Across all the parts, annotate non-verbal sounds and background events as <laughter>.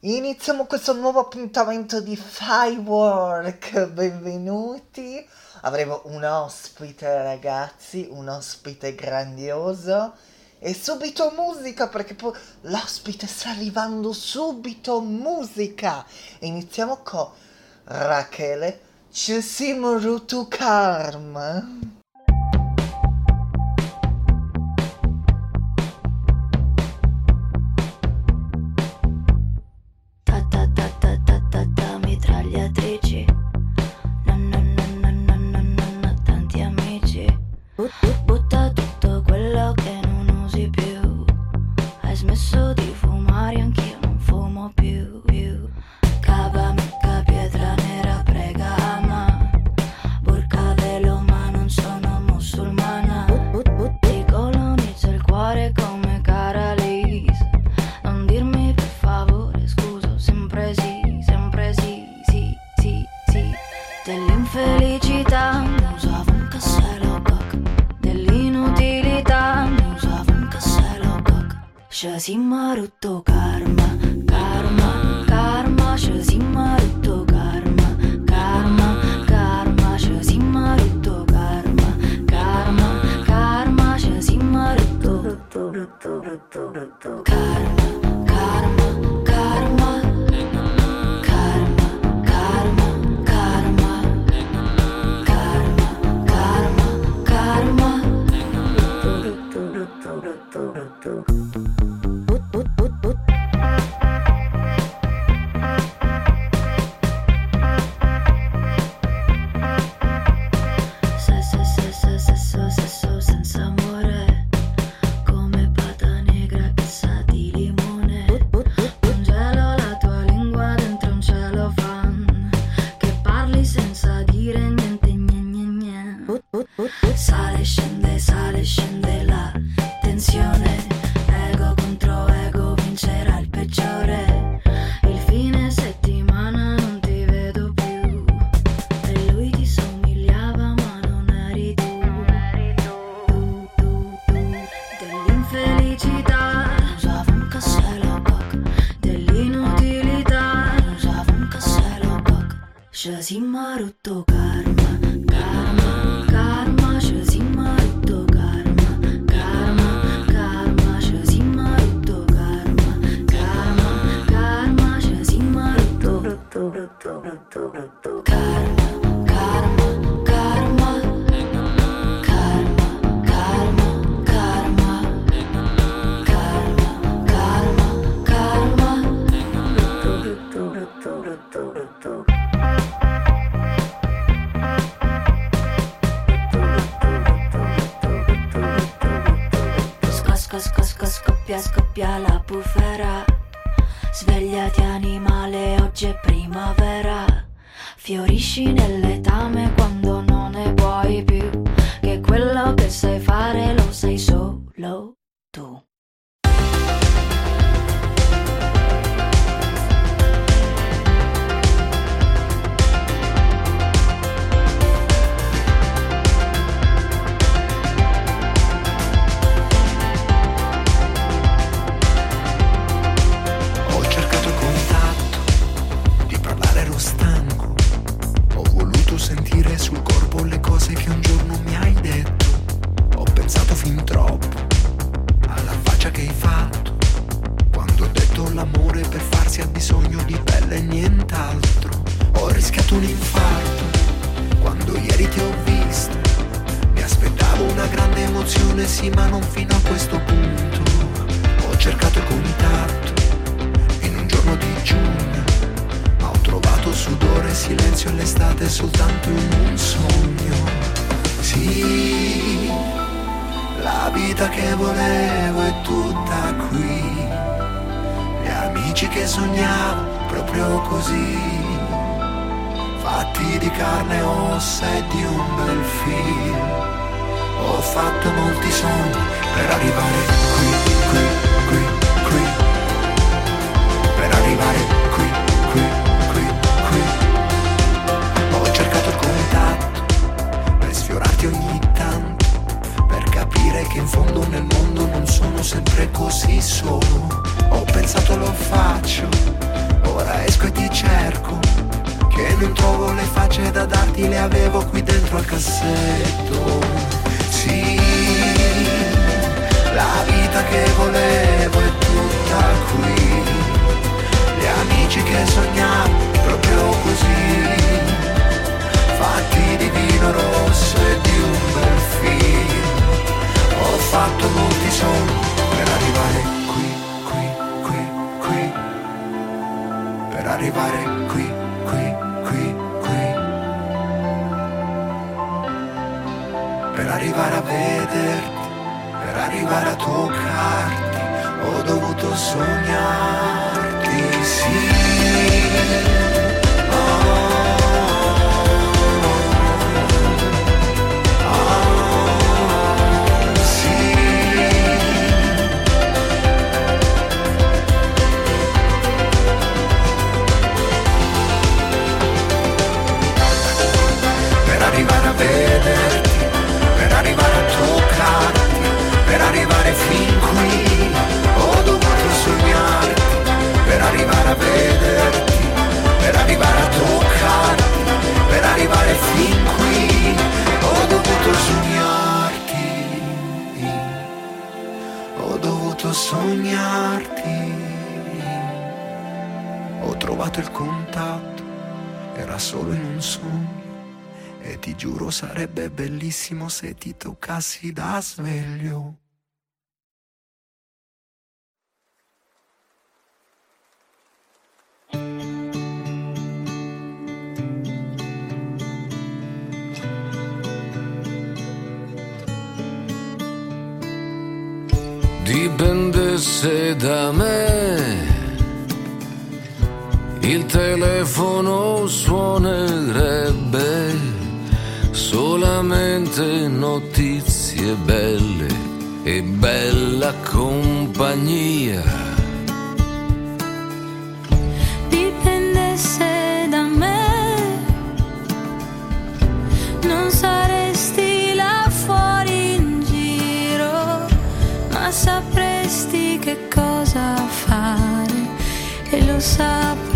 Iniziamo questo nuovo appuntamento di Firework, benvenuti. Avremo un ospite ragazzi, un ospite grandioso e subito musica perché poi l'ospite sta arrivando subito musica. Iniziamo con Rachele Cesim Rutu Karma. sabbia la bufera. Svegliati animale, oggi è primavera. Fiorisci nel letame quando non ne puoi più. Che quello che sai fare lo sai solo che sognavo proprio così, fatti di carne e ossa e di un bel film. Ho fatto molti sogni per arrivare qui, qui, qui, qui, per arrivare qui, qui, qui, qui. Ho cercato il contatto per sfiorarti ogni tanto, per capire che in fondo nel mondo non sono sempre così solo ho pensato lo faccio, ora esco e ti cerco. Che non trovo le facce da darti, le avevo qui dentro al cassetto. Sì, la vita che volevo è tutta qui. Gli amici che sognavo proprio così. Fatti di vino rosso e di un bel film. Ho fatto molti sogni arrivare qui, qui, qui, qui. Per arrivare a vederti, per arrivare a toccarti, ho dovuto sognarti, sì. per bellissimo se ti toccassi da sveglio. dipendesse da me, il telefono suonerebbe solamente notizie belle e bella compagnia. dipendesse da me, non saresti là fuori in giro, ma sapresti che cosa fare e lo saprei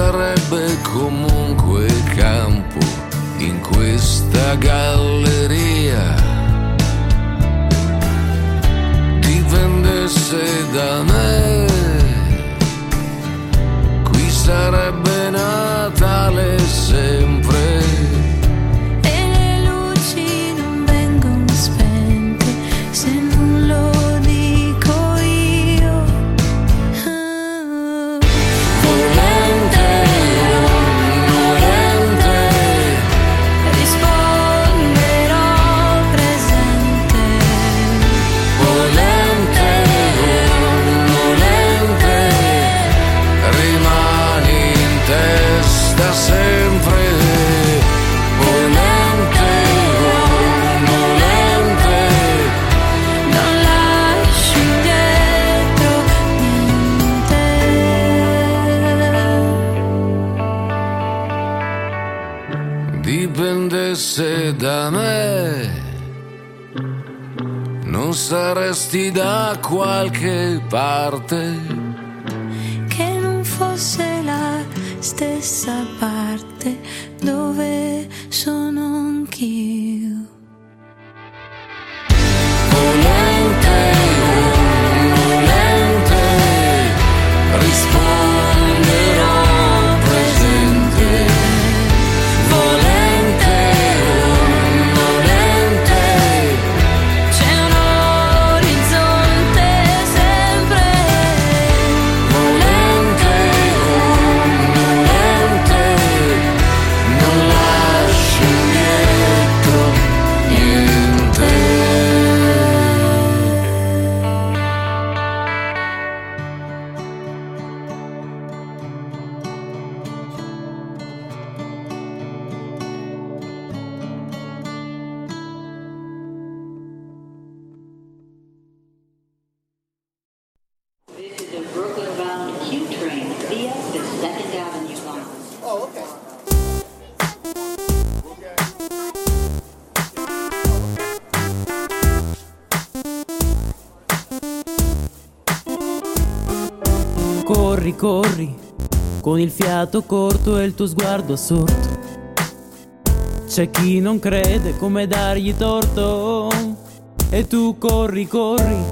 sarebbe comunque campo in questa galleria. Dipendesse da me, saresti da qualche parte. area with 2nd Avenue lines. Oh, okay. Corri, corri, con il fiato corto e il tuo sguardo assorto. C'è chi non crede come dargli torto. E tu corri, corri,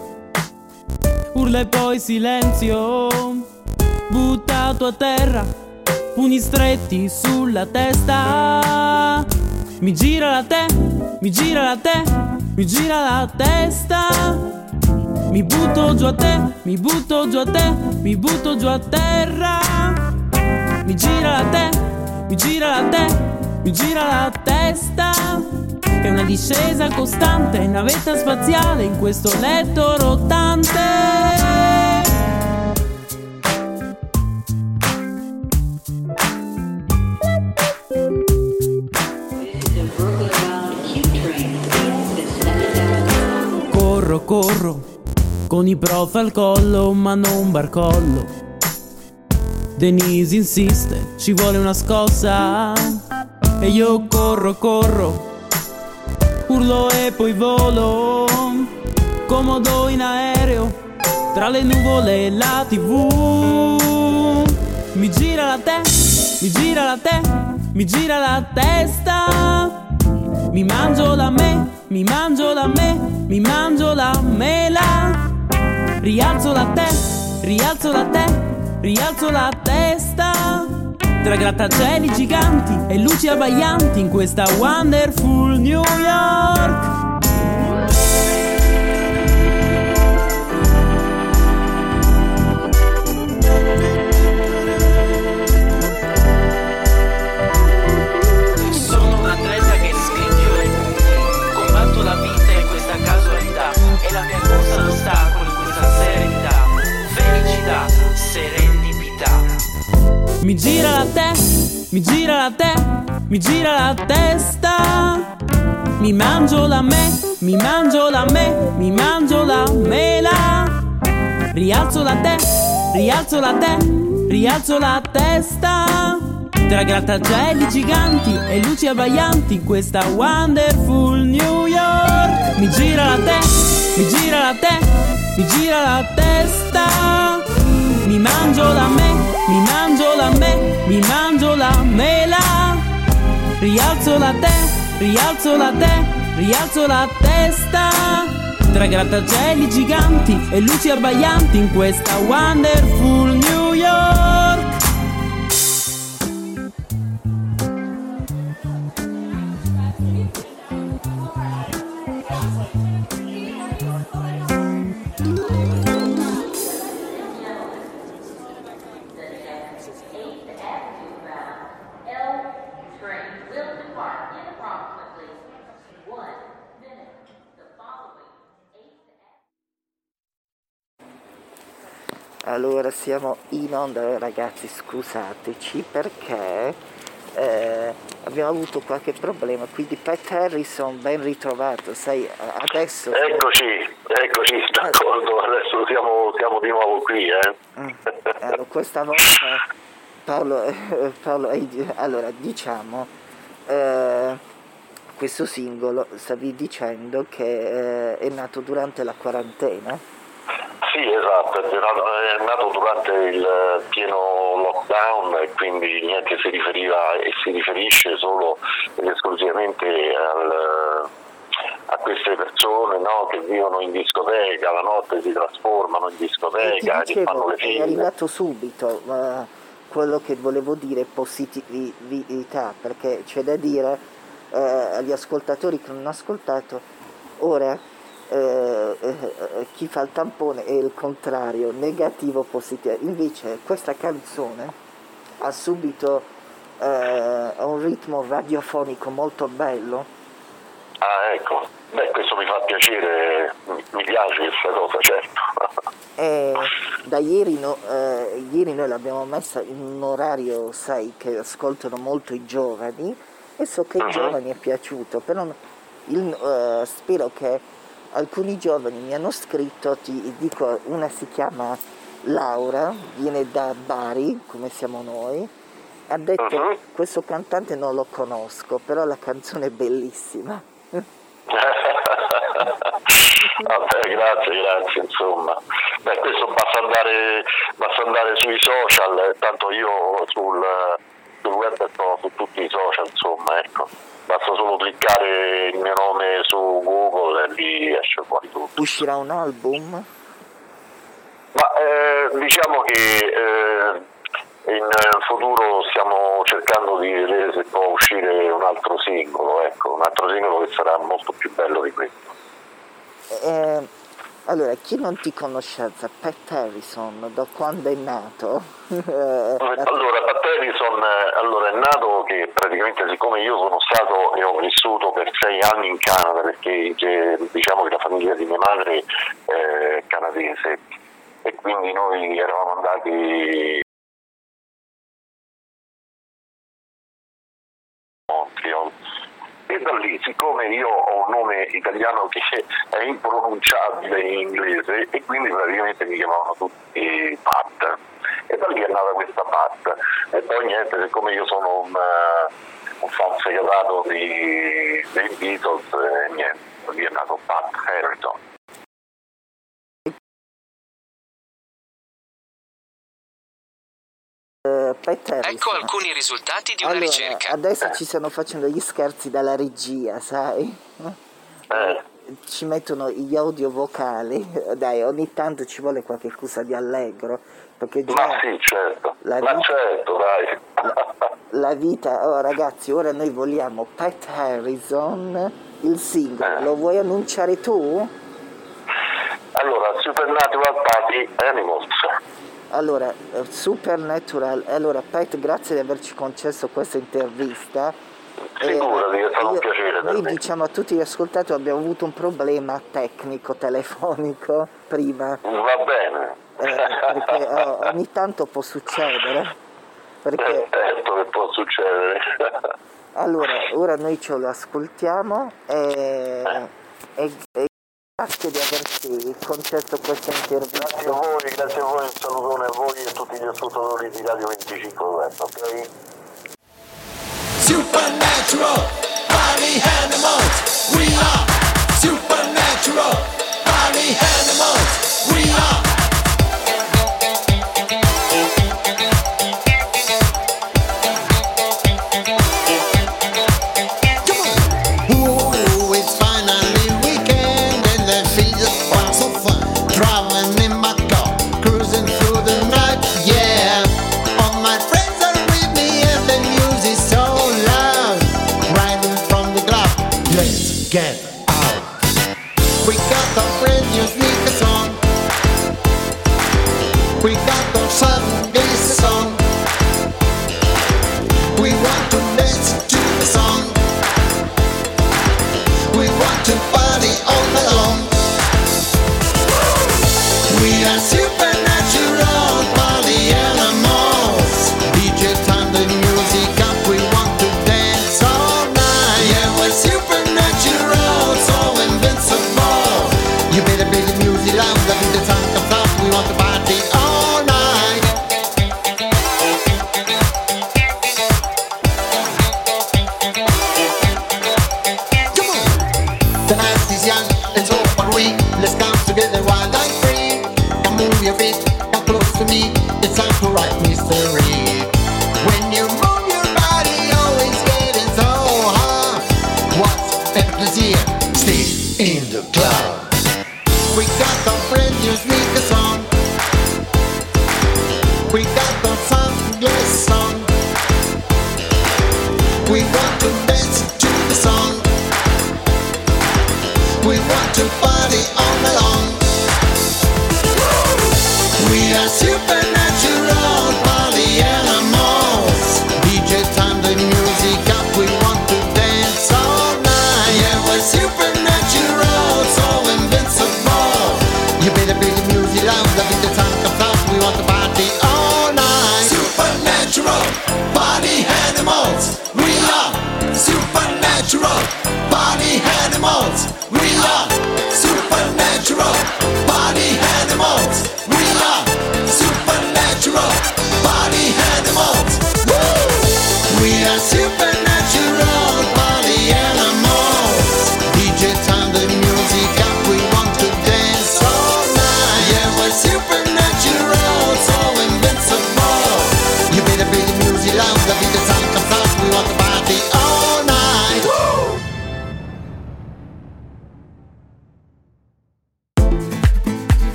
urla e poi silenzio buttato a terra, pugni stretti sulla testa. Mi gira la te, mi gira la te, mi gira la testa. Mi butto giù a te, mi butto giù a te, mi butto giù a terra. Mi gira la te, mi gira la te, mi gira la testa. È una discesa costante, navetta spaziale in questo letto rotante. Corro, con i prof al collo, ma non barcollo. Denise insiste, ci vuole una scossa. E io corro, corro, urlo e poi volo. Comodo in aereo, tra le nuvole e la tv. Mi gira la te, mi gira la te, mi gira la testa. Mi mangio la me, mi mangio la me, mi mangio la mela. Rialzo la te, rialzo la te, rialzo la testa. Tra grattacieli giganti e luci abbaglianti in questa wonderful New York. Mi gira la te, mi gira la te, mi gira la testa. Mi mangio la me, mi mangio la me, mi mangio la mela. Rialzo la te, rialzo la te, rialzo la testa. Tra grattacieli giganti e luci abbaglianti questa wonderful New York. Mi gira la te, mi gira la te, mi gira la testa. Mi mangio la me, mi mangio la me, mi mangio la mela. Rialzo la te, rialzo la te, rialzo la testa. Tra grattacieli giganti e luci abbaglianti in questa wonderful New Allora siamo in onda ragazzi, scusateci perché eh, abbiamo avuto qualche problema, quindi Pat Harrison ben ritrovato, sai adesso... Eccoci, eccoci, d'accordo, adesso siamo, siamo di nuovo qui. Eh. Mm. Allora, questa volta Paolo, <laughs> eh, Paolo hai- allora diciamo eh, questo singolo stavi dicendo che eh, è nato durante la quarantena Sì, esatto, è nato, è durante il pieno lockdown e quindi niente si riferiva e si riferisce solo ed esclusivamente al- a queste persone no, che vivono in discoteca, la notte si trasformano in discoteca, che fanno dicevo, le è file. arrivato subito ma quello che volevo dire è positività perché c'è da dire eh, agli ascoltatori che non hanno ascoltato ora eh, eh, chi fa il tampone è il contrario negativo positivo invece questa canzone ha subito eh, un ritmo radiofonico molto bello Ah, ecco, beh, questo mi fa piacere, mi piace questa cosa, certo. <laughs> E da ieri, no- eh, ieri noi l'abbiamo messa in un orario, sai, che ascoltano molto i giovani e so che ai Mhm. giovani è piaciuto, però il- eh, spero che alcuni giovani mi hanno scritto, ti dico, una si chiama Laura, viene da Bari, come siamo noi, ha detto Mhm. questo cantante non lo conosco, però la canzone è bellissima. <laughs> Vabbè, grazie, grazie, insomma. Beh, questo basta andare, basta andare sui social, eh, tanto io sul, sul web sto su tutti i social, insomma, ecco. Basta solo cliccare il mio nome su Google e lì esce fuori tutto. Uscirà un album? Ma eh, diciamo che eh, in futuro stiamo cercando di vedere se può uscire un altro singolo, ecco, un altro singolo che sarà molto più bello di questo. Eh, allora, chi non ti conoscenza, Pat Harrison, da quando è nato? Eh, <laughs> Allora, Pat Harrison eh, allora, è nato che praticamente siccome io sono stato e ho vissuto per sei anni in Canada perché che, diciamo che la famiglia di mia madre è canadese e quindi noi eravamo andati Montreal e da lì siccome io ho un nome italiano che è impronunciabile in inglese e quindi praticamente mi chiamavano tutti Pat. E da lì è nata questa Pat. E poi niente siccome io sono un, eh, un fan segatato dei Beatles e niente da lì è nato Pat Harrington eh, Harrison. Ecco alcuni risultati di una Allora, ricerca. adesso ci stanno facendo gli scherzi dalla regia, sai? eh, Ci mettono gli audio vocali, dai, ogni tanto ci vuole qualche cosa di allegro, perché già ma sì certo La ma vita- certo dai la vita, oh ragazzi, ora noi vogliamo Pat Harrison, il singolo, Eh. lo vuoi annunciare tu? allora Supernatural Party Animals Allora, eh, Supernatural, allora Pat, grazie di averci concesso questa intervista. Figurati, è stato un piacere Noi diciamo a tutti gli ascoltatori abbiamo avuto un problema tecnico, telefonico, prima, va bene eh, perché oh, ogni tanto può succedere. Perché certo che può succedere allora, ora noi ce lo ascoltiamo e, e- e grazie di averci concesso questa Grazie a intervista. voi, grazie a voi, un salutone a voi e a tutti gli ascoltatori di Radio 25 Web, ok? Supernatural body animals. We are supernatural body animals. We are. Let's get out. We got the brand new sneakers on. We got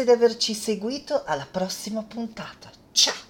Grazie di averci seguito, alla prossima puntata. Ciao!